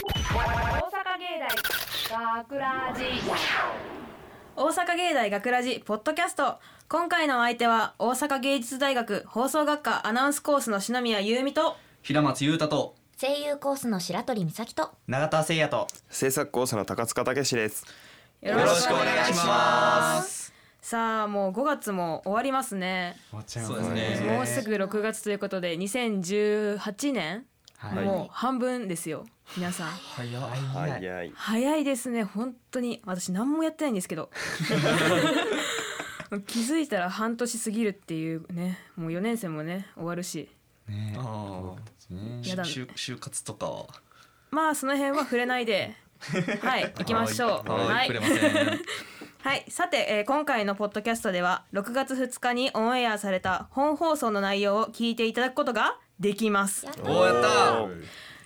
大阪芸大学ラジ大阪芸大学ラジポッドキャスト。今回のお相手は大阪芸術大学放送学科アナウンスコースの篠宮優美と。平松裕太と。声優コースの白鳥美咲と。永田誠也と。制作コースの高塚武史です。よよろしくお願いします。さあもう5月も終わりますね。そうですね。もうすぐ6月ということで2018年、はい。もう半分ですよ皆さん。早い早い。早いですね。本当に。私何もやってないんですけど。気づいたら半年過ぎるっていうね。もう4年生もね終わるし。ね。ああやだ。就就活とかは？まあその辺は触れないで。はい行きましょう。はい。くれません。はい、さて、えー今回のポッドキャストでは6月2日にオンエアされた本放送の内容を聞いていただくことができます。おーやった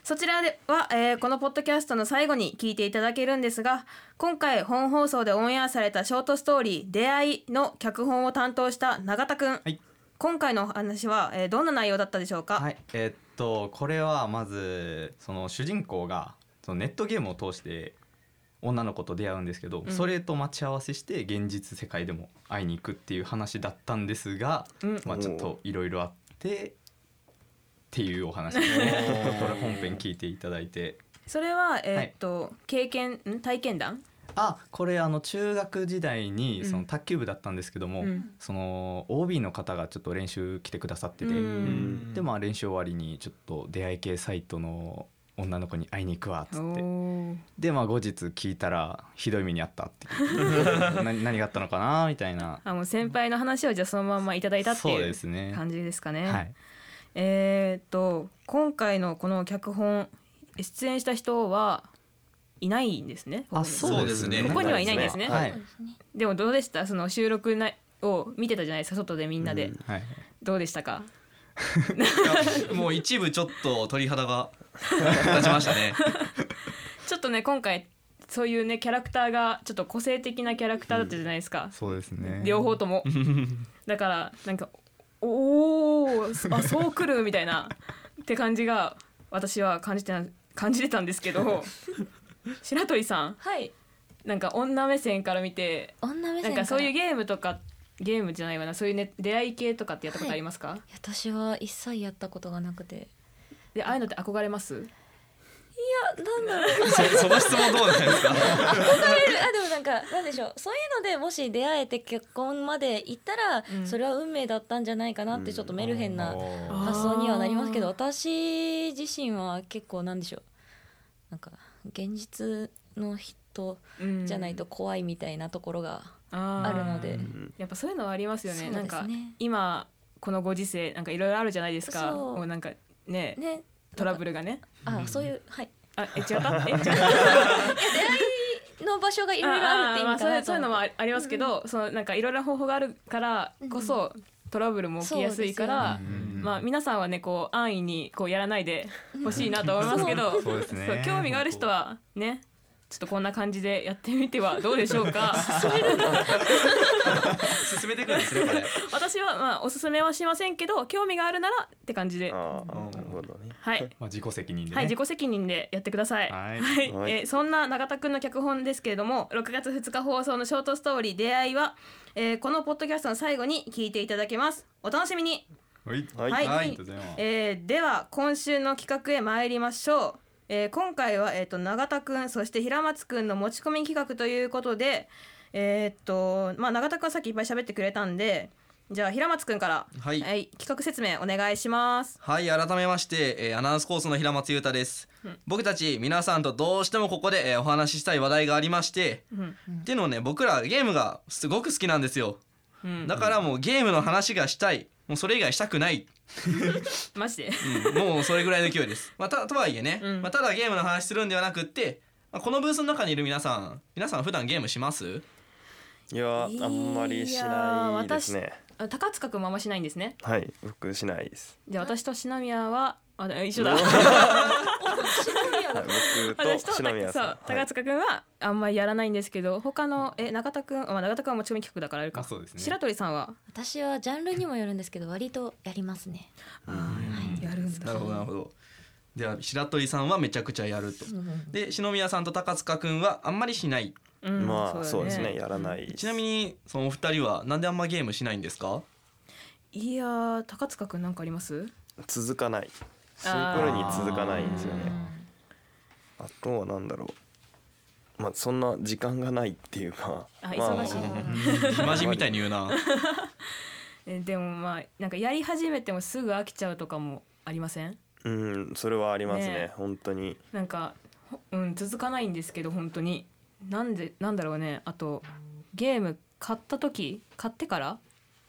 そちらでは、えーこのポッドキャストの最後に聞いていただけるんですが今回本放送でオンエアされたショートストーリー「出会い」の脚本を担当した永田くん、い。今回のお話は、えーどんな内容だったでしょうか、はい。えーっとこれはまずその主人公がそのネットゲームを通して女の子と出会うんですけど、ん。それと待ち合わせして現実世界でも会いに行くっていう話だったんですが、うん。まあちょっといろいろあってっていうお話。ですねこれ本編聞いていただいて。それは、えーっと経験ん？体験談？あこれあの中学時代にうん。その卓球部だったんですけども、うん。その OB の方がちょっと練習来てくださってて、うん。でまあ練習終わりにちょっと出会い系サイトの女の子に会いに行くわっつおって。ー。でまあ後日聞いたらひどい目にあったって。な何があったのかなみたいな。あもう先輩の話をじゃあそのまんまいただいたっていうですね。感じですかね。はいえーっと今回のこの脚本出演した人はいないんですね？あそうですね。ここにはいないんですね。はい。でもどうでした？その収録なを見てたじゃない？ですか外でみんなで、はいどうでしたか？もう一部ちょっと鳥肌が立ちましたね。ちょっとね今回そういうねキャラクターがちょっと個性的なキャラクターだったじゃないですか。そうですね。両方とも。だからなんかおお あそう来るみたいなって感じが私は感じてな感じてたんですけど 白鳥さんはい。なんか女目線から見て女目線なんかそういういゲームとかゲームじゃないわなそういうね出会い系とかってやったことありますか、や私は一切やったことがなくて。でああいうのって憧れます？いやなんだろう。そ その質問どうなんですか？あでもなんかなんでしょう。そういうのでもし出会えて結婚まで行ったら、うん。それは運命だったんじゃないかなってちょっとメルヘンな発想にはなりますけど私自身は結構なんでしょう。なんか現実の人うん。じゃないと怖いみたいなところがあるので、やっぱそういうのはありますよね。そうなんか今このご時世なんかいろいろあるじゃないですか。そう。もうなんかね。ねトラブルがね。あそういうはい。あえ違った？え違った？の場所がいろいろあるって意まあ味かなとそういうそういうのもあありますけど、そのなんかいろいろな方法があるからこそ、トラブルも起きやすいから、うんまあ皆さんはねこう安易にこうやらないでほしいなと思いますけど、そうですね。そう興味がある人はねちょっとこんな感じでやってみては どうでしょうか？進めていくんですねこれ。私はまあおすすめはしませんけど興味があるならって感じで。ああ、なるほどね。はい。まあ自己責任でね。はい、自己責任でやってください。はい。はい。えーそんな永田くんの脚本ですけれども、6月2日放送のショートストーリー出会いは、えーこのポッドキャストの最後に聞いていただけます。お楽しみに。はい。はい。はい。えーでは今週の企画へ参りましょう。えー今回はえっ、と永田くんそして平松くんの持ち込み企画ということで、えーっとまあ永田くんはさっきいっぱい喋ってくれたんで、じゃあ平松くんから、はい。企画説明お願いします。はい改めまして、えーアナウンスコースの平松裕太です、僕たち皆さんとどうしてもここで、えーお話ししたい話題がありまして、うん。っていうのをね僕らゲームがすごく好きなんですよ。うん、だからもうゲームの話がしたいもうそれ以外したくない、マジで？うんもうそれぐらいの勢いです、まあ、たとはいえね、うんまあ、ただゲームの話するんではなくって、まあ、このブースの中にいる皆さん皆さん普段ゲームします？いや、あんまりしないですね。あ高塚くんもあんましないんですね。はい、僕しないです。じゃあ私と篠宮はあ一緒だ。私とそうさん。は高い塚くんはあんまりやらないんですけど他のえ永田くんあまあ永田くんは持ち込み企画だからあるか。あそうですね。白鳥さんは？私はジャンルにもよるんですけど割とやりますね。やるんだ。なるほどなるほど。では白鳥さんはめちゃくちゃやると。で篠宮さんと高塚くんはあんまりしない。うんまあだそうですねやらない。ちなみにそのお二人はなんであんまゲームしないんですか？いやー高塚くんなんかあります？続かないシンプルに続かないんですよね。あとはなんだろう。まあそんな時間がないっていうか。あま忙しい。ね暇人みたいに言うな。えでもまあなんかやり始めてもすぐ飽きちゃうとかもありません？うんそれはありますね。ね。本当に。なんか、ほうん、続かないんですけど本当に。なんでなんだろうね。あとゲーム買った時買ってから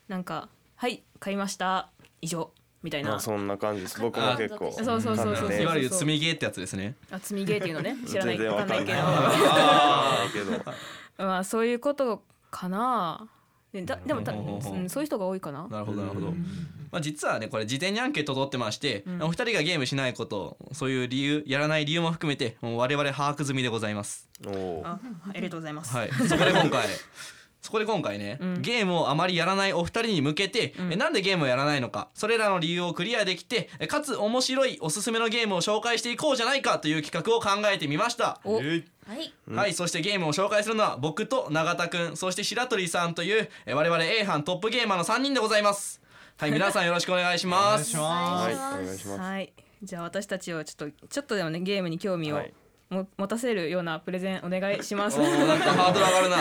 なんか「はい買いました。以上」みたいな。まあそんな感じです。僕も結構。そうそうそうそういわゆる積みゲーってやつですね。あ積みゲーっていうのね。知らない。わかんない。けど。まあそういうことかな。でだでもた、ほうそういう人が多いかな。なるほどなるほど、まあ、実はねこれ事前にアンケート取ってまして、うん。お二人がゲームしないことそういう理由やらない理由も含めてもう我々把握済みでございます。おー。あありがとうございます、はい。そこで今回そこで今回ね、うん。ゲームをあまりやらないお二人に向けて、うん。えなんでゲームをやらないのかそれらの理由をクリアできてえかつ面白いおすすめのゲームを紹介していこうじゃないかという企画を考えてみました。お。はい。うん。はいそしてゲームを紹介するのは僕と永田くんそして白鳥さんというえ我々 A 班トップゲーマーの3人でございます。はい 皆さんよろしくお願いします。はい。お願いします。はい。じゃあ私たちをちょっとちょっとでもねゲームに興味をはいも持たせるようなプレゼンお願いします。おーなんかハードル上がるな。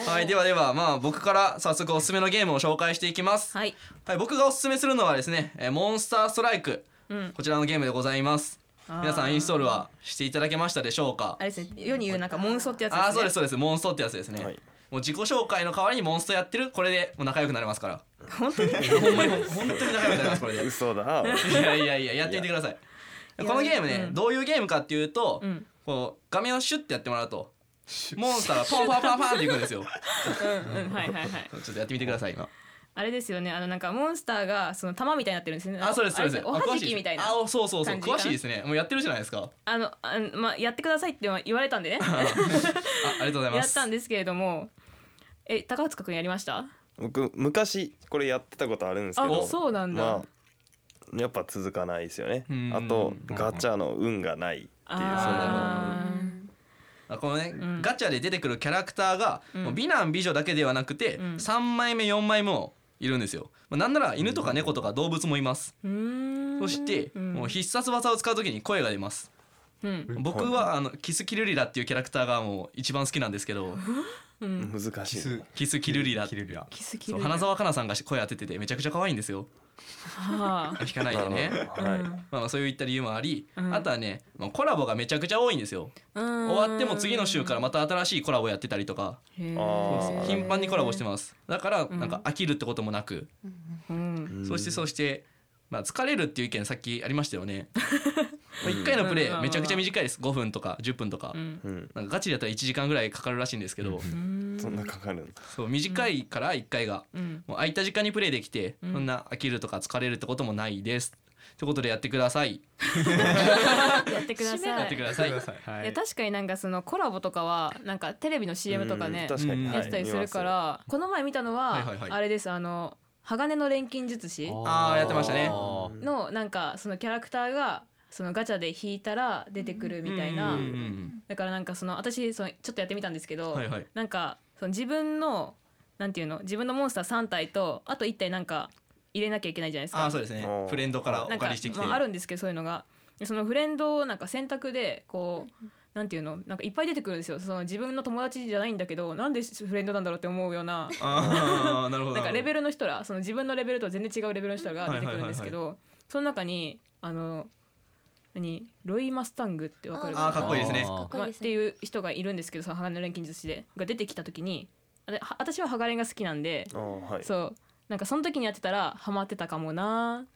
はいではではまあ僕から早速おすすめのゲームを紹介していきます。はい。はい僕がおすすめするのはですねえーモンスターストライク。うん。こちらのゲームでございます。皆さんインストールはしていただけましたでしょうか？あれですね世に言うなんかモンストってやつですね。あーそうですそうです。モンストってやつですね、はい。もう自己紹介の代わりにモンストやってるこれでもう仲良くなれますから。本当に？ほんまに本当に仲良くなりますこれで。嘘だ。いやいやいややってみてください。やこのゲームね、うん。どういうゲームかっていうと、うん。こう画面をシュッてやってもらうとモンスターがポンパンパンパンっていくんですよ。うんうんはいはいはい。ちょっとやってみてください今。あれですよねあのなんかモンスターがその玉みたいになってるんですね。あそうですそうです。あれおはじきみたいなあ詳しあそうそうそう感じかな？詳しいですね。もうやってるじゃないですか。あのあのまあやってくださいって言われたんでね。あありがとうございまやすったんですけれどもえ高塚くんやりました？僕昔これやってたことあるんですけあどそうなんだ、まあやっぱ続かないですよね。うん。あとガチャの運がないっていうそのこのね、ん。ガチャで出てくるキャラクターが、うん。もう美男美女だけではなくて、うん。3枚目4枚目もいるんですよ、まあ、なんなら犬とか猫とか動物もいます、そして、うん。もう必殺技を使う時に声が出ます。うん。僕はあのキスキルリラっていうキャラクターがもう一番好きなんですけど。うん。難しい。キスキルリラキルリラキスキルそう花澤香菜さんが声当てててめちゃくちゃ可愛いんですよ。はあ弾かないでね。はい。うん。まあまあそういった理由もあり、うん。あとはねもうコラボがめちゃくちゃ多いんですよ。終わっても次の週からまた新しいコラボやってたりとか。頻繁にコラボしてます。だからなんか飽きるってこともなく、そしてそしてまあ疲れるっていう意見さっきありましたよね 1回のプレうん。イめちゃくちゃ短いです。5分とか10分とか。うん。うん。なんかガチでやったら1時間ぐらいかかるらしいんですけど。うん。そんなかかるんだ。そう短いから1回が。うん。もう空いた時間にプレイできてうん。そんな飽きるとか疲れるってこともないです。ということでやってください。やってください。やってください。はい。や確かになんかそのコラボとかはなんかテレビの CM とかねうん。確かに。うん。やってたりするからこの前見たのははいはいはい。あれですあの鋼の錬金術師あーやってましたね。あのなんかそのキャラクターがそのガチャで引いたら出てくるみたいな。うんうんだからなんかその私そのちょっとやってみたんですけど、はいはい。なんかその自分のなんていうの自分のモンスター3体とあと1体なんか入れなきゃいけないじゃないですか。ああそうですね。フレンドからおなんか借りしてきて。まあ、あるんですけどそういうのが。でそのフレンドをなんか選択でこうなんていうのなんかいっぱい出てくるんですよ。その自分の友達じゃないんだけどなんでフレンドなんだろうって思うようなああなるほど。なんかレベルルの人らその自分のレベルと全然違うレベルの人らが出てくるんですけどその中にあの何ロイ・マスタングってわかる？あーかっこいいですね。あー。かっこいいですねまあっていう人がいるんですけどその鋼の錬金術師で。が出てきた時にあれは私は鋼が好きなんで、あーはい。そう。なんかその時にやってたらハマってたかもな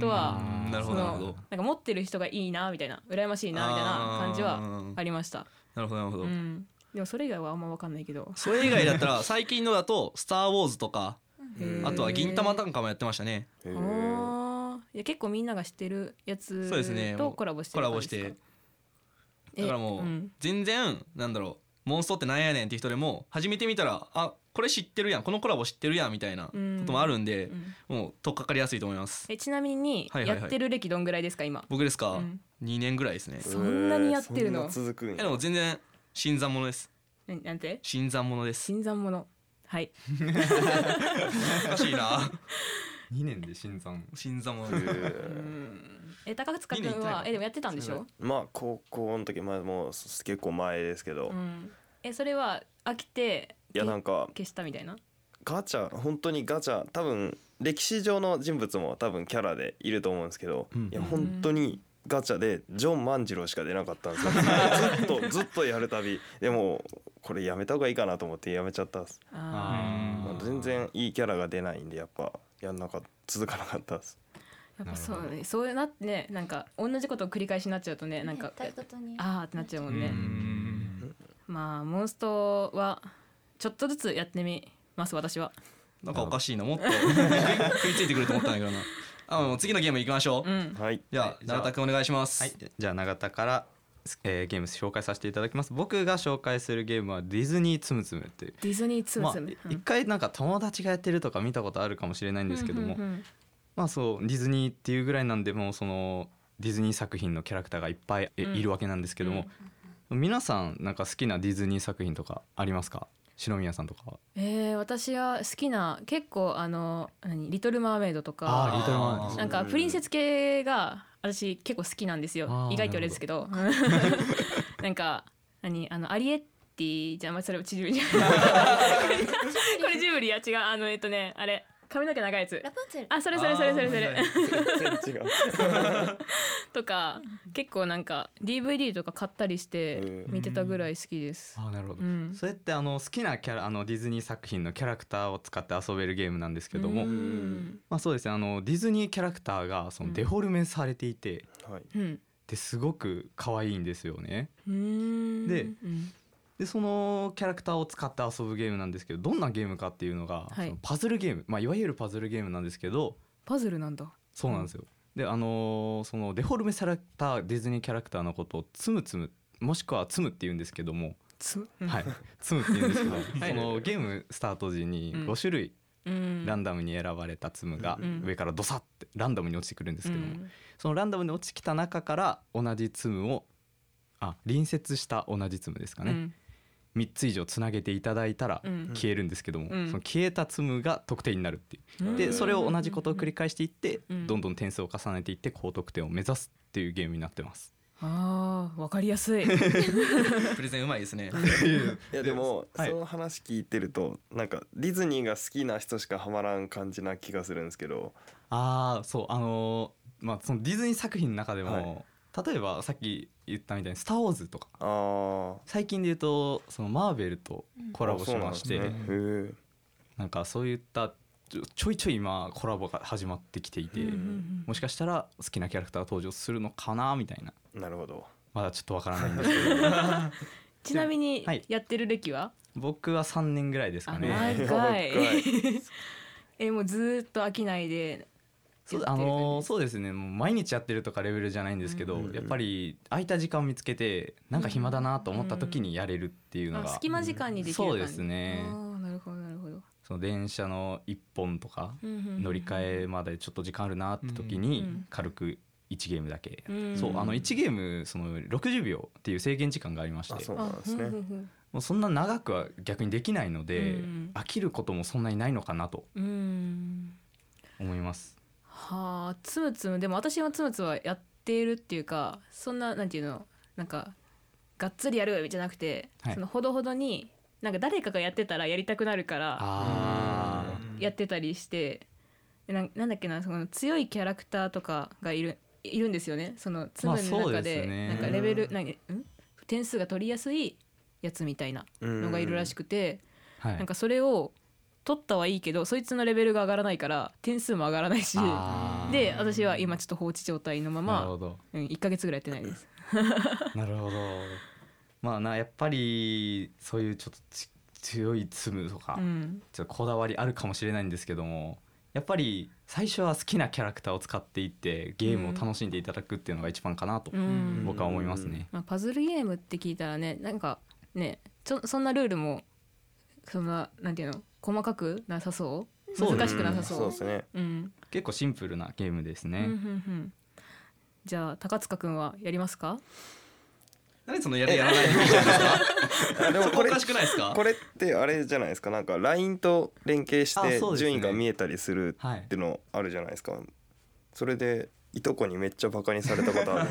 とはうんなるそのほどなるほど。なんか持ってる人がいいなみたいな羨ましいなみたいな感じはありました。なるほどなるほど、うん。でもそれ以外はあんま分かんないけど。それ以外だったら最近のだと「スター・ウォーズ」とかあとは「銀魂短歌」もやってましたね。へーいや結構みんなが知ってるやつそうですね。とコラボしてコる感じですか？ラボして。だからもう、ん。全然なんだろうモンストってなんやねんっていう人でも始めてみたらあこれ知ってるやんこのコラボ知ってるやんみたいなこともあるんで、もう取っかかりやすいと思います。えちなみにやってる歴どんぐらいですか今？僕ですか、うん。2年ぐらいですね。そんなにやってるの？えー続くんでも全然新参者です。ななんて？新参者です。新参者。はい。おかしいな2年で新参。新参者え高塚君はえでもやってたんでしょ？まあ高校の時まあもう結構前ですけど、いうん。えそれは飽きてやなんか消したみたいな？ガチャ本当にガチャ。多分歴史上の人物も多分キャラでいると思うんですけど、うん。いや本当にガチャでジョン万次郎しか出なかったんですよ。ずっとずっとやるたび。でもこれやめた方がいいかなと思ってやめちゃったんです、あまあ、全然いいキャラが出ないんでやっぱやんなか続かなかったです。ーやっぱそうねそうなってねなんか同じことを繰り返しになっちゃうとねなんかあーってなっちゃうもんね。うん。まあモンストはちょっとずつやってみます私は。なんかおかしいなもっと。食いついてくると思ったんだけどな。あもう次のゲーム行きましょう、うん。はいじゃあはい。じゃあ永田君お願いします、はい。じゃあ永田から、えーゲーム紹介させていただきます。僕が紹介するゲームはディズニーつむつむっていう。ディズニーつむまあつむ、一回なんか友達がやってるとか見たことあるかもしれないんですけども、まあそうディズニーっていうぐらいなんでもうそのディズニー作品のキャラクターがいっぱいいるわけなんですけども、皆さんなんか好きなディズニー作品とかありますか？篠宮さんとかは？えー、私は好きな結構あの何リトル・マーメイドとあかーリトルマーメイド。なんかプリンセス系が私結構好きなんですよ。意外とあれですけど。な んか何あのアリエッティじゃあまあそれはジブリじゃない。これジブリや違う。あのえっとねあれ髪の毛長いやつ。ラプンツェル。あそれそれそれそれそれ。全然違う。とか結構なんか DVD とか買ったりしてうん。見てたぐらい好きです。あなるほど、うん。それってあの好きなキャラあのディズニー作品のキャラクターを使って遊べるゲームなんですけども、うん。まあそうですねあのディズニーキャラクターがそのデフォルメされていて、はい。うん。ですごく可愛いんですよね。うん。でうんでそのキャラクターを使って遊ぶゲームなんですけどどんなゲームかっていうのが、はい。そのパズルゲーム、まあ、いわゆるパズルゲームなんですけどパズルなんだ。そうなんですよ。であのーそのデフォルメされたディズニーキャラクターのことをつむつむもしくはつむって言うんですけども、つはい、つむって言うんですけど、い。そのゲームスタート時にうん。5種類うん。ランダムに選ばれたツムがうん。上からドサッてランダムに落ちてくるんですけども、うん。そのランダムに落ちてきた中から同じツムをあ隣接した同じツムですかね、うん3つ以上つなげていただいたらうん。消えるんですけども、うん。その消えたツムが得点になるっていう、うん。でそれを同じことを繰り返していって、うん。どんどん点数を重ねていって高得点を目指すっていうゲームになってます。あーわかりやすい。プレゼンうまいですね。いやでも、はい。その話聞いてるとなんかディズニーが好きな人しかハマらん感じな気がするんですけど。ああそうあのーまあそのディズニー作品の中でも、はい例えばさっき言ったみたいに「スター・ウォーズ」とか。最近で言うとそのマーベルとコラボしまして、なんかそういったちょいちょい今コラボが始まってきていて、もしかしたら好きなキャラクターが登場するのかなみたいな。なるほど。まだちょっとわからないんですけど。ちなみにはい。やってる歴は？僕は3年ぐらいですかね。えもうずーっと飽きないでそうあのーそうですね。もう毎日やってるとかレベルじゃないんですけど、うん。やっぱり空いた時間を見つけてなんか暇だなと思った時にやれるっていうのが、あ隙間時間にできる感じ。そうですね。なるほどなるほど。その電車の1本とか乗り換えまでちょっと時間あるなって時うにん軽く1ゲームだけ、うん。そうあの1ゲームその60秒っていう制限時間がありまして。あそうなんですね。もうそんな長くは逆にできないので、うん。飽きることもそんなにないのかなとうん。思います。はあつむつむでも私はつむつむはやっているっていうかそんななんていうのなんかがっつりやるじゃなくて、はい。そのほどほどになんか誰かがやってたらやりたくなるからあやってたりしてでなんなんだっけなその強いキャラクターとかがいるいるんですよね。そのつむのまあそう中で,、ですね。なんかレベル何ん点数が取りやすいやつみたいなのがいるらしくて、ーはい。なんかそれを取ったはいいけどそいつのレベルが上がらないから点数も上がらないしで私は今ちょっと放置状態のまま、なるほど。うん、1か月ぐらいやってないです。なるほど。まあなやっぱりそういうちょっとち強いツムとか、うん。ちょっとこだわりあるかもしれないんですけどもやっぱり最初は好きなキャラクターを使っていってゲームを楽しんでいただくっていうのが一番かなとうん。僕は思いますね。まあ、パズルゲームって聞いたらねなんかねそんなルールもそんななんていうの細かくなさそう？難しくなさそう？そうですね。うん。結構シンプルなゲームですね、うんうんうん。じゃあ高塚くんはやりますか？何そのやるやらないでもこれおかしくないですかこれってあれじゃないですかなんか LINE と連携しあて順位が見えたりするはいっていうのあるじゃないですかそれでいとこにめっちゃバカにされたことある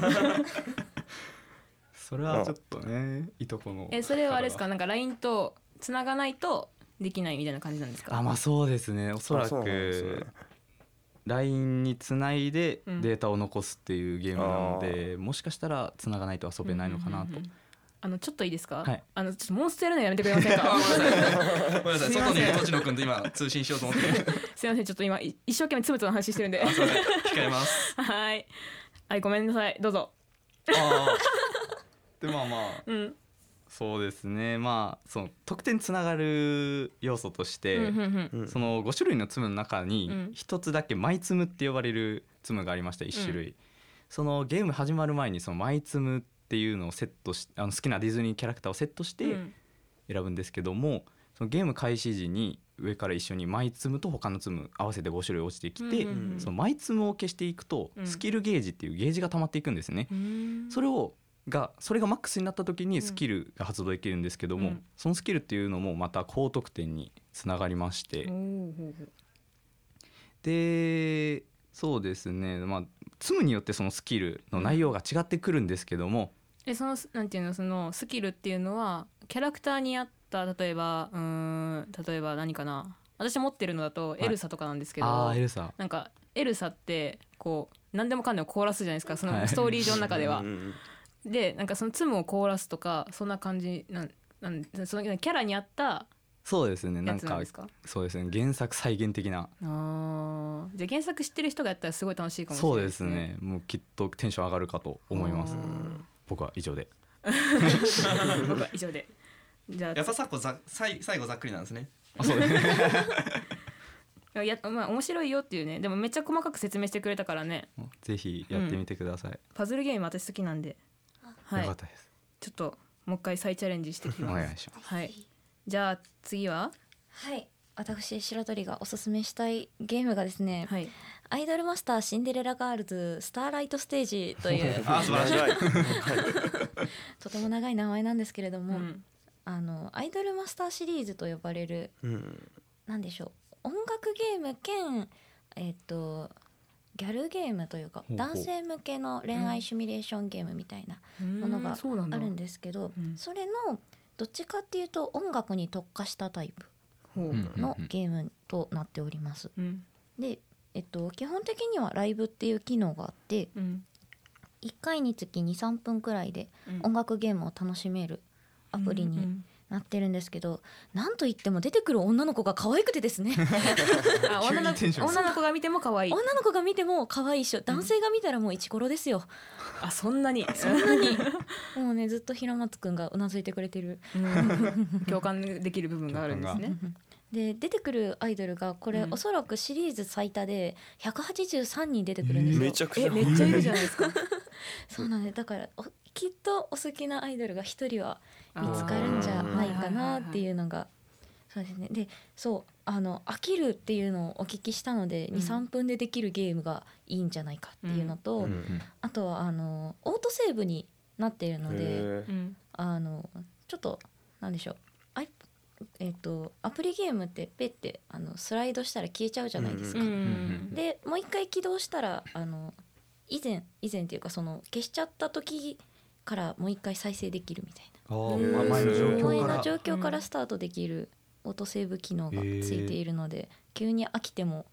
それはちょっとねいとこのえそれはあれですかなんか LINE とつながないとできないみたいな感じなんですか？あまあそうですね。おそらくね。LINE につないでうん。データを残すっていうゲームなので、もしかしたらつながないと遊べないのかなと、うんうんうんうん。あのちょっといいですか、はい。あのちょっとモンストやるのやめてくれませんあかごめんなさい。外にいる栃野くんと今通信しようと思って。すいません。ちょっと今い一生懸命つぶつぶの話してるんで。控えます。はい。はいごめんなさい。どうぞ。あー。でまあまあ。うんそうですね。まあその得点つながる要素として、うんうんうん。うんその5種類のツムの中にうん。一つだけマイツムって呼ばれるツムがありました。1種類、そのゲーム始まる前にそのマイツムっていうのをセットしあの好きなディズニーキャラクターをセットしてうん。選ぶんですけども、そのゲーム開始時に上から一緒にマイツムと他のツム合わせて5種類落ちてきて、うんうんうん。そのマイツムを消していくとうん。スキルゲージっていうゲージが溜まっていくんですね。うん。それをがそれがマックスになった時にスキルが発動できるんですけども、うん。そのスキルっていうのもまた高得点につながりまして、うほう。でそうですね。まあツムによってそのスキルの内容が違ってくるんですけども、えそのなんていうのそのスキルっていうのはキャラクターに合った例えばうーん例えば何かな。私持ってるのだとエルサとかなんですけど、ああエルサ。なんかエルサってこう何でもかんでもコーラスじゃないですかそはい。のストーリー上の中では。うん。うんでなんかそのツムをコーラスとかそんな感じなんなんそのキャラに合ったそうですね。なやんかつなんですか？そうですね。原作再現的な。あー。じゃあ原作知ってる人がやったらすごい楽しいかもしれそうでないですすね。ねもうきっとテンション上がるかと思います。僕は以上で。僕は以上で。じゃあやっぱさこざ最最後ざっくりなんですね。あそうですね。やまあ面白いよっていうね。でもめっちゃ細かく説明してくれたからね。ぜひやってみてください、パズルゲーム私好きなんで、はい。よかったです。ちょっともう一回再チャレンジしてきおます。願いします。はい。じゃあ次は？はい。私白鳥がおすすめしたいゲームがですね、はい。アイドルマスターシンデレラガールズスターライトステージという あ素晴らしい。とても長い名前なんですけれども、うん。あのアイドルマスターシリーズと呼ばれるうん。なんでしょう音楽ゲーム兼えっ、とギャルゲームというか男性向けの恋愛シミュレーションゲームみたいなものがあるんですけど、うん。それのどっちかっていうと音楽に特化したタイプのゲームとなっております。うん。で、えっと、基本的にはライブっていう機能があってうん。1回につき23分くらいでうん。音楽ゲームを楽しめるアプリにうんなってるんですけど、なんといっても出てくる女の子が可愛くてですね。あ女の女の子が見ても可愛い。女の子が見ても可愛いし男性が見たらもうイチコロですよ、あそんなに。そんなに。もうねずっと平松くんがうなずいてくれてる。うん。共感できる部分があるんですね。で出てくるアイドルがこれ、うん。おそらくシリーズ最多で183人出てくるんですよ、めちゃくちゃえめっちゃいるじゃないですか。そうなんでだからおきっとお好きなアイドルが一人は見つかるんじゃないかなっていうのがそうですね。でそうあの飽きるっていうのをお聞きしたので、うん。23分でできるゲームがいいんじゃないかっていうのと、うん。うん。あとはあのオートセーブになっているのであのちょっとなんでしょう。えっとアプリゲームってペッてあのスライドしたら消えちゃうじゃないですか。うん。でもう一回起動したらあの以前以前っていうかその消しちゃった時からもう一回再生できるみたいな。前の況から。状況からスタートできるオートセーブ機能がついているので、急に飽きても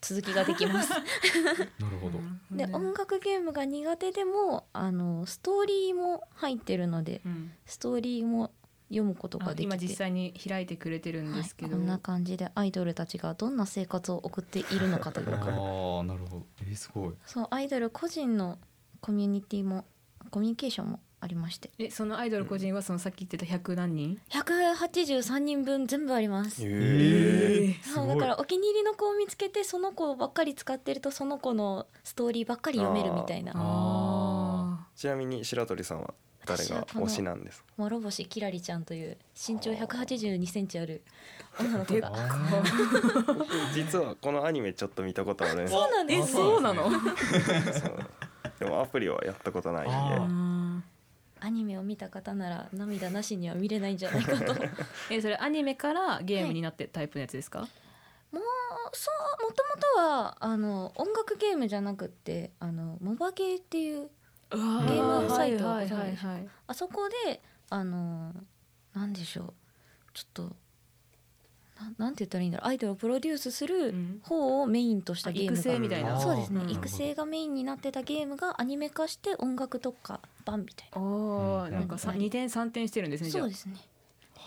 続きができます。なるほど。で音楽ゲームが苦手でもあのストーリーも入ってるのでうん。ストーリーも読むことあができて。今実際に開いてくれてるんですけど、はい、こんな感じでアイドルたちがどんな生活を送っているのかという。あかーなるほど。えーすごい。そうアイドル個人のコミュニティもコミュニケーションもありまして。えそのアイドル個人はそのさっき言ってた100何人、183人分全部あります。へー。そうだからお気に入りの子を見つけてその子ばっかり使ってるとその子のストーリーばっかり読めるみたいな。あちなみに白鳥さんは誰が推しなんですか？諸星きらりちゃんという身長182センチある。女の子が実はこのアニメちょっと見たことあるんです。そうなんでえすそうなの？そうでもアプリはやったことないんで。あアニメを見た方なら涙なしには見れないんじゃないかと。も うえそれアニメからゲームになってタイプのやつですか、そうもともとはあの音楽ゲームじゃなくってあのモバゲーっていうゲームサイトはいはいはいはい。あそこであのなんでしょう。ちょっとななんて言ったらいいんだろう。アイドルをプロデュースするうん。方をメインとしたゲームが。育成みたいな。そうですね。うん育成がメインになってたゲームがアニメ化して音楽特化版みたいな。おー。うん。なんかさうん二点三点してるんですねじゃあ。そうですね。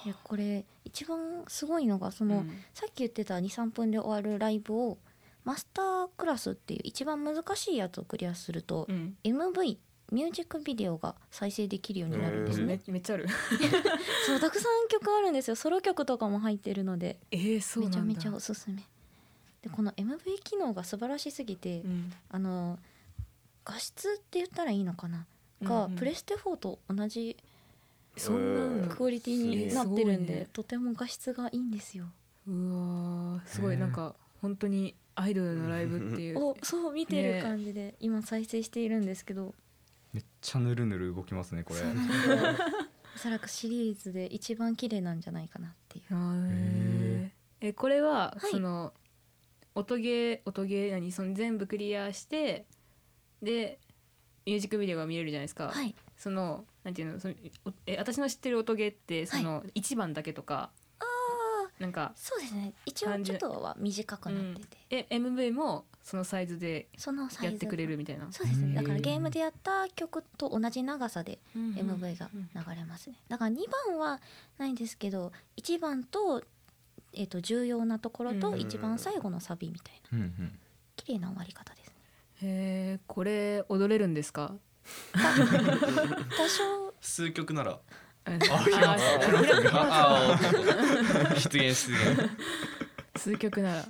でこれ一番すごいのがその、うん。さっき言ってた23分で終わるライブをマスタークラスっていう一番難しいやつをクリアすると、うん。MV ミュージックビデオが再生できるようになるんですね、めめっちゃある。そうたくさん曲あるんですよ。ソロ曲とかも入ってるので。えー、そうなんだ。めちゃめちゃおすすめ。でこの MV 機能が素晴らしすぎて、うん。あの画質って言ったらいいのかな？が、うんうん。プレステ4と同じそんなのクオリティになってるんで、ね。とても画質がいいんですよ。うわーすごい。なんか本当にアイドルのライブっていう。おそう見てる感じで、今再生しているんですけどちゃぬるぬる動きますねこれ。おそらくシリーズで一番綺麗なんじゃないかなっていう。えこれは、はい。その音ゲー音ゲー何その全部クリアしてでミュージックビデオが見れるじゃないですか、はい。そのなんていうのそのおえ私の知ってる音ゲーってその一番だけとか、なんかそうですね。一応ちょっとは短くなってて、え MV もそのサイズでそのサイズやってくれるみたいな。そうですね。だからゲームででやった曲と同じ長さで MV が流れますね。だから2番はないんですけど1番と,、えー、と重要なところとうん。一番最後のサビみたいな。綺麗な終わり方ですね。へえこれ踊れるんですか？多少。数曲なら出現出現数曲なら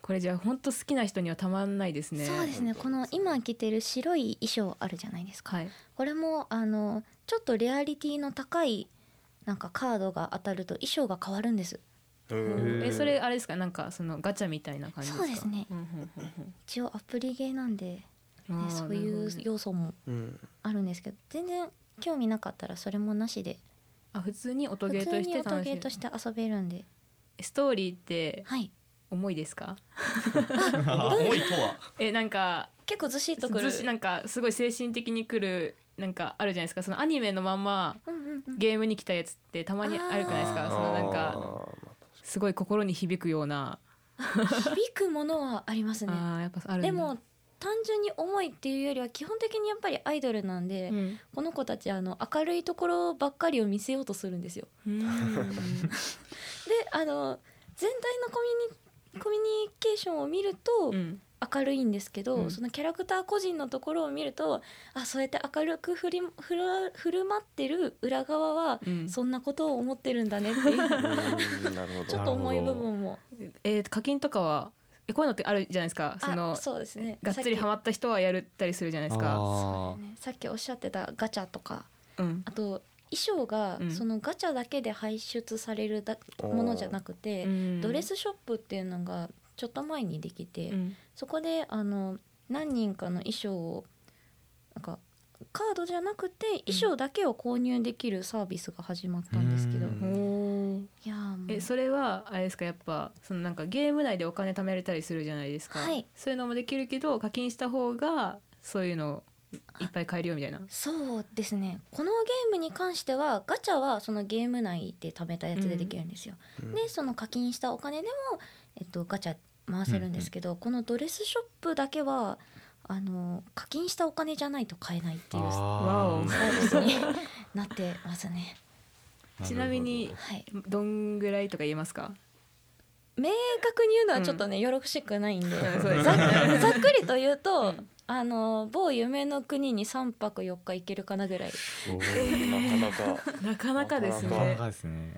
これじゃあ本当好きな人にはたまんないですねそうですねこの今着てる白い衣装あるじゃないですかはいこれもあのちょっとレアリティの高いなんかカードが当たると衣装が変わるんですえそれあれですかなんかそのガチャみたいな感じですかそうですね一応アプリゲーなんで、ねそういう要素もあるんですけど全然興味なかったらそれもなしで。あ普通に音普ゲーとして楽しめる。ゲーとして遊べるんで。ストーリーってはい。重いですか？重いとは。えなんか結構ずしっとくるずしなんかすごい精神的にくるなんかあるじゃないですか。そのアニメのまんまゲームに来たやつってたまにあるじゃないですか。そのなんあかーすごい心に響くような。響くものはありますね。あーやっぱあるんだ。でも単純に重いっていうよりは基本的にやっぱりアイドルなんで、うん。この子たちあの明るいところばっかりを見せようとするんですよ。うん。であの全体のコミュニコミュニケーションを見るとうん。明るいんですけど、うん。そのキャラクター個人のところを見るとあそうやって明るく振り振る振る舞ってる裏側は、うん。そんなことを思ってるんだねっていう。うん。なるほ ちょどっと重い部分も。えー課金とかはえこういうのってあるじゃないですか。そのあそうですね。がっつりハマった人はやるったりするじゃないですか。あねさっきおっしゃってたガチャとか。うん。あと衣装がうん。そのガチャだけで排出されるだものじゃなくて、うん。ドレスショップっていうのがちょっと前にできて、うん。そこであの何人かの衣装をなんかカードじゃなくて衣装だけを購入できるサービスが始まったんですけど、いやえそれはあれですか？やっぱそのなんかゲーム内でお金貯めれたりするじゃないですか、はい。そういうのもできるけど課金した方がそういうのいっぱい買えるよみたいな。そうですね。このゲームに関してはガチャはそのゲーム内で貯めたやつでできるんですよ、うん。でその課金したお金でも、えっと、ガチャ回せるんですけど、このドレスショップだけはあの課金したお金じゃないと買えないっていうサわお。ービスになってますねちなみにはい。どんぐらいとか言えますか？明確に言うのはちょっとね、よろしくないんで、う んそうですざっくりと言うと、うん。あの某夢の国に3泊4日行けるかなぐらい。なかなか。なかなかですなかね。なかなかですね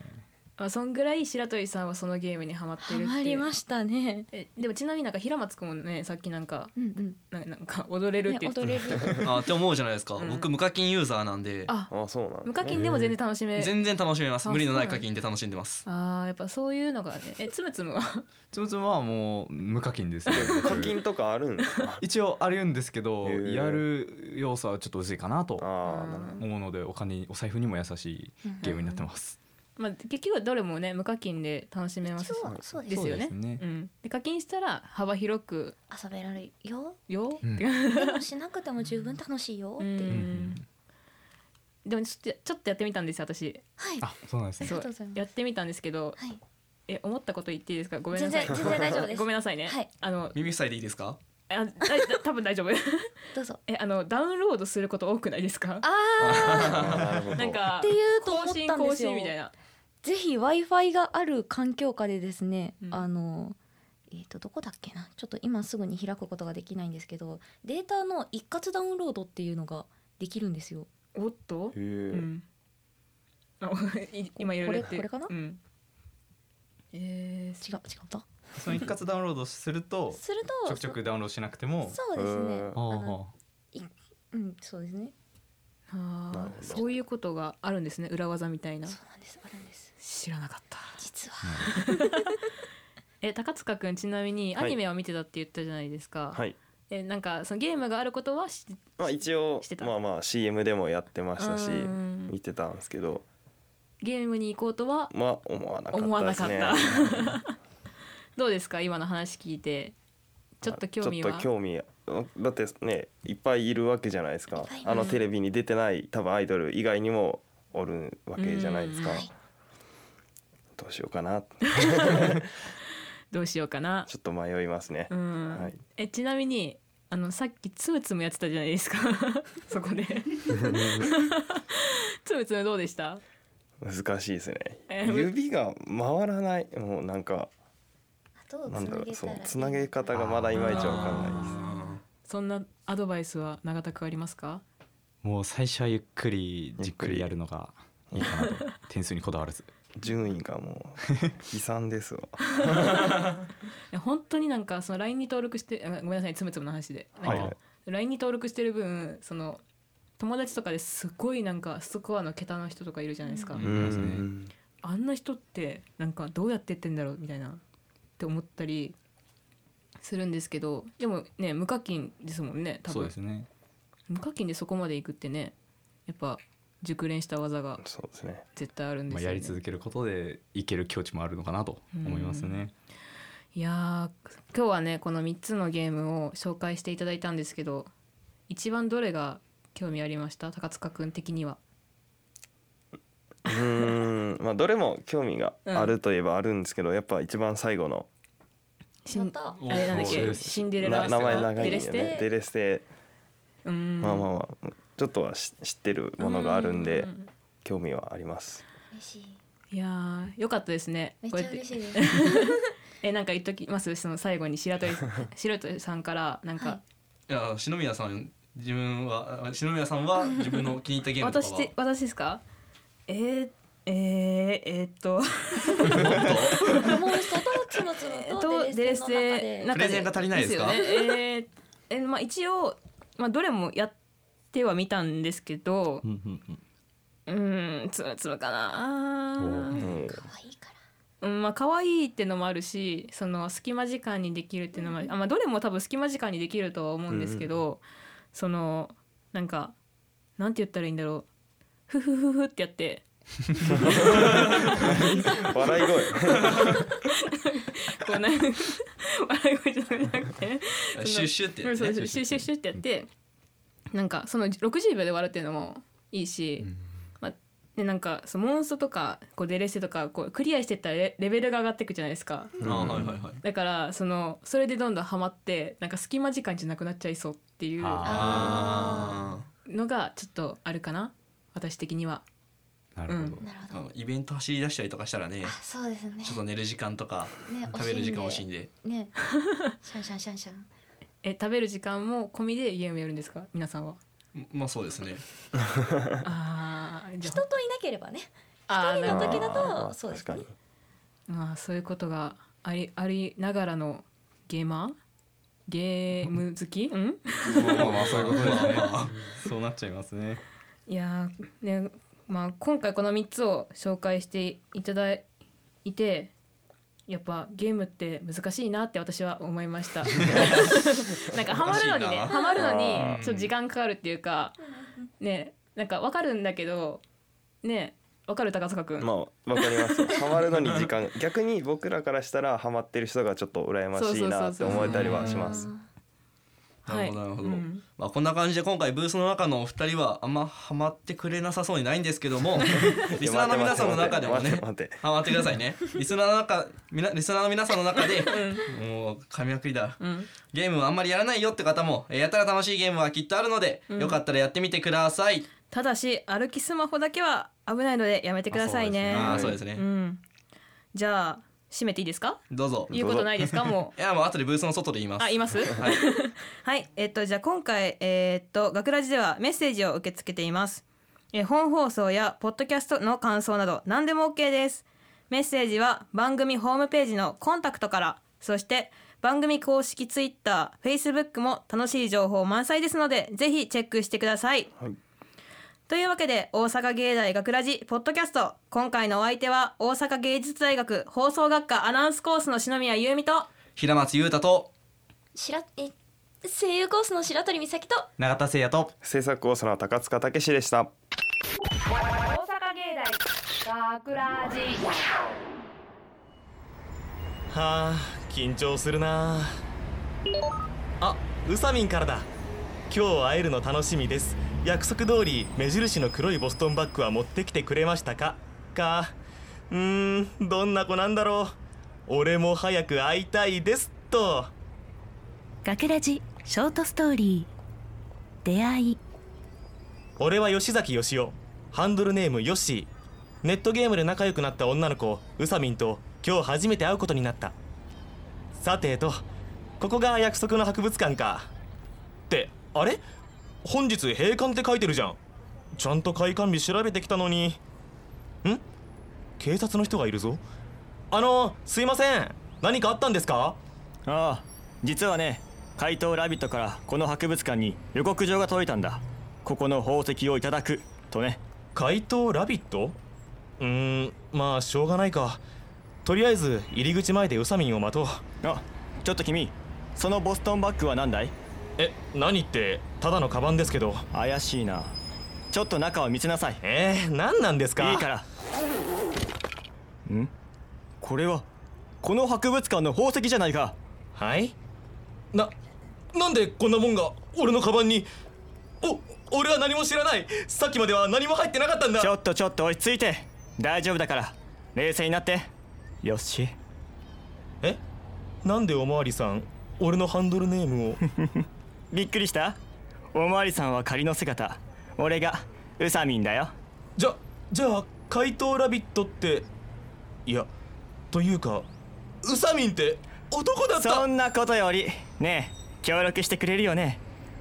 あそんぐらい白鳥さんはそのゲームにハマってるってハマりましたね。えでもちなみになんか平松くんもねさっきなんかうんうん。ななんか踊れるって言ってね踊れる。あって思うじゃないですか、うん。僕無課金ユーザーなんで。ああそうなん無課金でも全然楽しめ全然楽しめます。あ無理のない課金で楽しんでます。あーやっぱそういうのがね。えつむつむは？つむつむはもう無課金ですね。課金とかあるんですか？一応あるんですけどやる要素はちょっと薄いかなと思うのでお金お財布にも優しいゲームになってます。まあ結局はどれもね無課金で楽しめますし一応そうですですよね。そうですね。うん、で課金したら幅広く遊べられるよ。よ、うん。って。でもしなくても十分楽しいよってういう、ん。でもちょっとちょっとやってみたんですよ私。はい。あそうなんですね。ありがとうございます。やってみたんですけどはい。え思ったこと言っていいですか？ごめんなさい。全然全然大丈夫です。ごめんなさいね、はい。あの耳塞いでいいですか？あだだ多分大丈夫。どうぞ。えあのダウンロードすること多くないですか？ああー。なるほどなんかっていうと思更新更ったんですよ。新みたいなぜひ w i f i がある環境下でですね、うん。あのえー、とどこだっけな？ちょっと今すぐに開くことができないんですけどデータの一括ダウンロードっていうのができるんですよ。おっと？へえうん。今いろいろこれこれかな？うん。えー違う違った？その一括ダウンロードするとするとちょくちょくダウンロードしなくても。そうですね。ああのうんそうですねあそういうことがあるんですね裏技みたいな。そうなんですあるんです。知らなかった。実は。え高塚くんちなみにアニメは見てたって言ったじゃないですか、はい。えなんかそのゲームがあることは知ってまあ一応してた？まあまあ CM でもやってましたしうん。見てたんですけど。ゲームに行こうとは？まあ思わなかった どうですか今の話聞いて。ちょっと興味は？ちょっと興味だってねいっぱいいるわけじゃないですか。あのテレビに出てない多分アイドル以外にもおるわけじゃないですか。うんはい。どうしようかな。どうしようかな。ちょっと迷いますね。うん、はい。えちなみにあのさっきつむつむやってたじゃないですか。そこで。つむつむどうでした？難しいですね。えー指が回らない。もうなんかなんだろうそうつつなげ方がまだいまいちわかんないです。あそんなアドバイスは永田くんありますか？もう最初はゆっくりじっくりやるのがいいかなと。点数にこだわらず。順位がもう悲惨ですわ。い や本当になんかその LINE に登録してあごめんなさいつむつむの話で。なんか、はいはい LINE に登録してる分その友達とかですごいなんかスコアの桁の人とかいるじゃないですか、あんな人ってなんかどうやってってんだろうみたいなって思ったりするんですけどでもね無課金ですもんね多分。そうですね。無課金でそこまでいくってねやっぱ熟練した技がそうですね。絶対あるんでまあ、すよ、ね。やり続けることでいける境地もあるのかなと思いますね。いやー今日はねこの3つのゲームを紹介していただいたんですけど一番どれが興味ありました？高塚くん的には。うーんまあどれも興味があるといえばあるんですけど、やっぱ一番最後のシンやった。あれなんだっけ？シンデレラな名前長いんデレスでねテ。デレステ。うーん。まあまあまあちょっとはし知ってるものがあるんでう興味はあります。嬉しい。いやーよかったですね。めっちゃこうやって。嬉しいです。えなんか言っときます？その最後に白鳥 白鳥さんからなんか、い。や篠宮さん自分はあ篠宮さんは 自分の気に入ったゲームとかは。私私ですか？えー、えー、えー、っとつむつむととデレステテの中で。中プレゼンが足りないですか？よね。えーえーまあ一応まあどれもやってはみたんですけどうんうんうん。うーんつむつむかな。いから。うんまあ可愛いってのもあるしその隙間時間にできるっていうのもあまあどれも多分隙間時間にできるとは思うんですけど、そのなんかなんて言ったらいいんだろう。ふふふふってやって 笑い声。こうな 笑い声じゃなくてシュッシュってやうんそうつねそうシュッシュッシュッってやってなんかその60秒で笑ってるのもいいし、まあでなんかそのモンストとかこうデレステとかこうクリアしてったらレレベルが上がっていくじゃないですか。あはいはいはい。だからそのそれでどんどんハマってなんか隙間時間じゃなくなっちゃいそうっていうあのがちょっとあるかな。私的にはなるほど、うん。イベント走り出したりとかしたらねあそうですね。ちょっと寝る時間とかね食べる時間惜しいんで。ね。シャンシャンシャンシャン。え食べる時間も込みでゲームやるんですか？皆さんは。まあそうですね。あーじゃ人といなければね。一人の時だとそうですね。確かに。まあそういうことがありありながらのゲーマー？ゲーム好き、うん？まあまあまあそういうことですね。そうなっちゃいますね。いやーねまあ今回この3つを紹介していただいてやっぱゲームって難しいなって私は思いました。なんかハマるのにねハマるのにちょっと時間かかるっていうかねなんかわかるんだけどねわかる高塚くん、まあわかります。ハマるのに時間。逆に僕らからしたらハマってる人がちょっと羨ましいなって思えたりはしますなるほどなるほど、うん。まあこんな感じで今回ブースの中のお二人はあんまハマってくれなさそうにないんですけども リスナーの皆さんの中でもね待って待ってあ待って。くださいね。リスナーの中みなリスナーの皆さんの中でもう噛みまくりだ。うん。ゲームあんまりやらないよって方もえーやったら楽しいゲームはきっとあるので、よかったらやってみてください。ただし歩きスマホだけは危ないのでやめてくださいね。あーそうですね、うん。じゃあ締めていいですか？どうぞ。言うことないですか？もう。いやもう後でブースの外で言います。あ言います？はい。はい、えっとじゃあ今回えーっと学ラジではメッセージを受け付けています。えー本放送やポッドキャストの感想など何でも OK です。メッセージは番組ホームページのコンタクトから、そして番組公式 Twitter、Facebook も楽しい情報満載ですのでぜひチェックしてください。はいというわけで大阪芸大学ラジポッドキャスト。今回のお相手は大阪芸術大学放送学科アナウンスコースの篠宮優美と平松優太としらえ声優コースの白鳥美咲と永田誠也と制作コースの高塚武史でした。大阪芸大学ラジ。はあ緊張するなあ。うさみんからだ今日会えるの楽しみです。約束通り目印の黒いボストンバッグは持ってきてくれましたか？か？うーんどんな子なんだろう。俺も早く会いたいですと。学ラジショートストーリー。出会い。俺は吉崎よしおハンドルネームヨッシー。ネットゲームで仲良くなった女の子うさみんと今日初めて会うことになった。さてとここが約束の博物館か。ってあれ？本日閉館って書いてるじゃん。ちゃんと開館日調べてきたのに。ん？警察の人がいるぞ。あのすいません。何かあったんですか？ああ実はね怪盗ラビットからこの博物館に予告状が届いたんだ。ここの宝石をいただく。とね。怪盗ラビット？うーんまあしょうがないか。とりあえず入り口前でウサミンを待とう。あちょっと君そのボストンバッグは何だい？え何ってただのカバンですけど。怪しいな。ちょっと中を見せなさい。えー、何なんですか？いいから。ん？これはこの博物館の宝石じゃないか。はい？ななんでこんなもんが俺のカバンに？お俺は何も知らない。さっきまでは何も入ってなかったんだ。ちょっとちょっと落ち着いて。大丈夫だから。冷静になって。よし。え？なんでおまわりさん俺のハンドルネームを？びっくりした？おまわりさんは仮の姿。俺がウサミンだよ。じゃじゃあ怪盗ラビットっていやというかウサミンって男だった？そんなことよりねえ協力してくれるよね。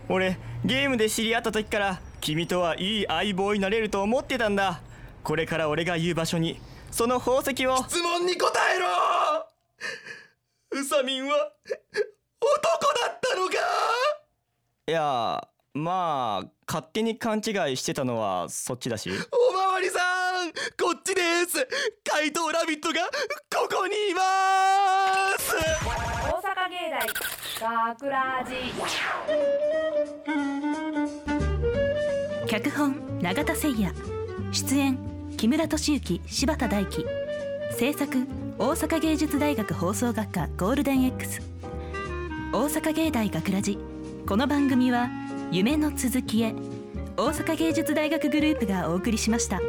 俺ゲームで知り合った時から君とはいい相棒になれると思ってたんだ。これから俺が言う場所にその宝石を。質問に答えろ！ウサミンはやまあ勝手に勘違いしてたのはそっちだし。おまわりさんこっちです。怪盗ラビットがここにいます。大阪芸大学ラジ脚本永田誠也。出演木村俊之柴田大樹。制作大阪芸術大学放送学科ゴールデン X 大阪芸大学ラジこの番組は夢の続きへ大阪芸術大学グループがお送りしました。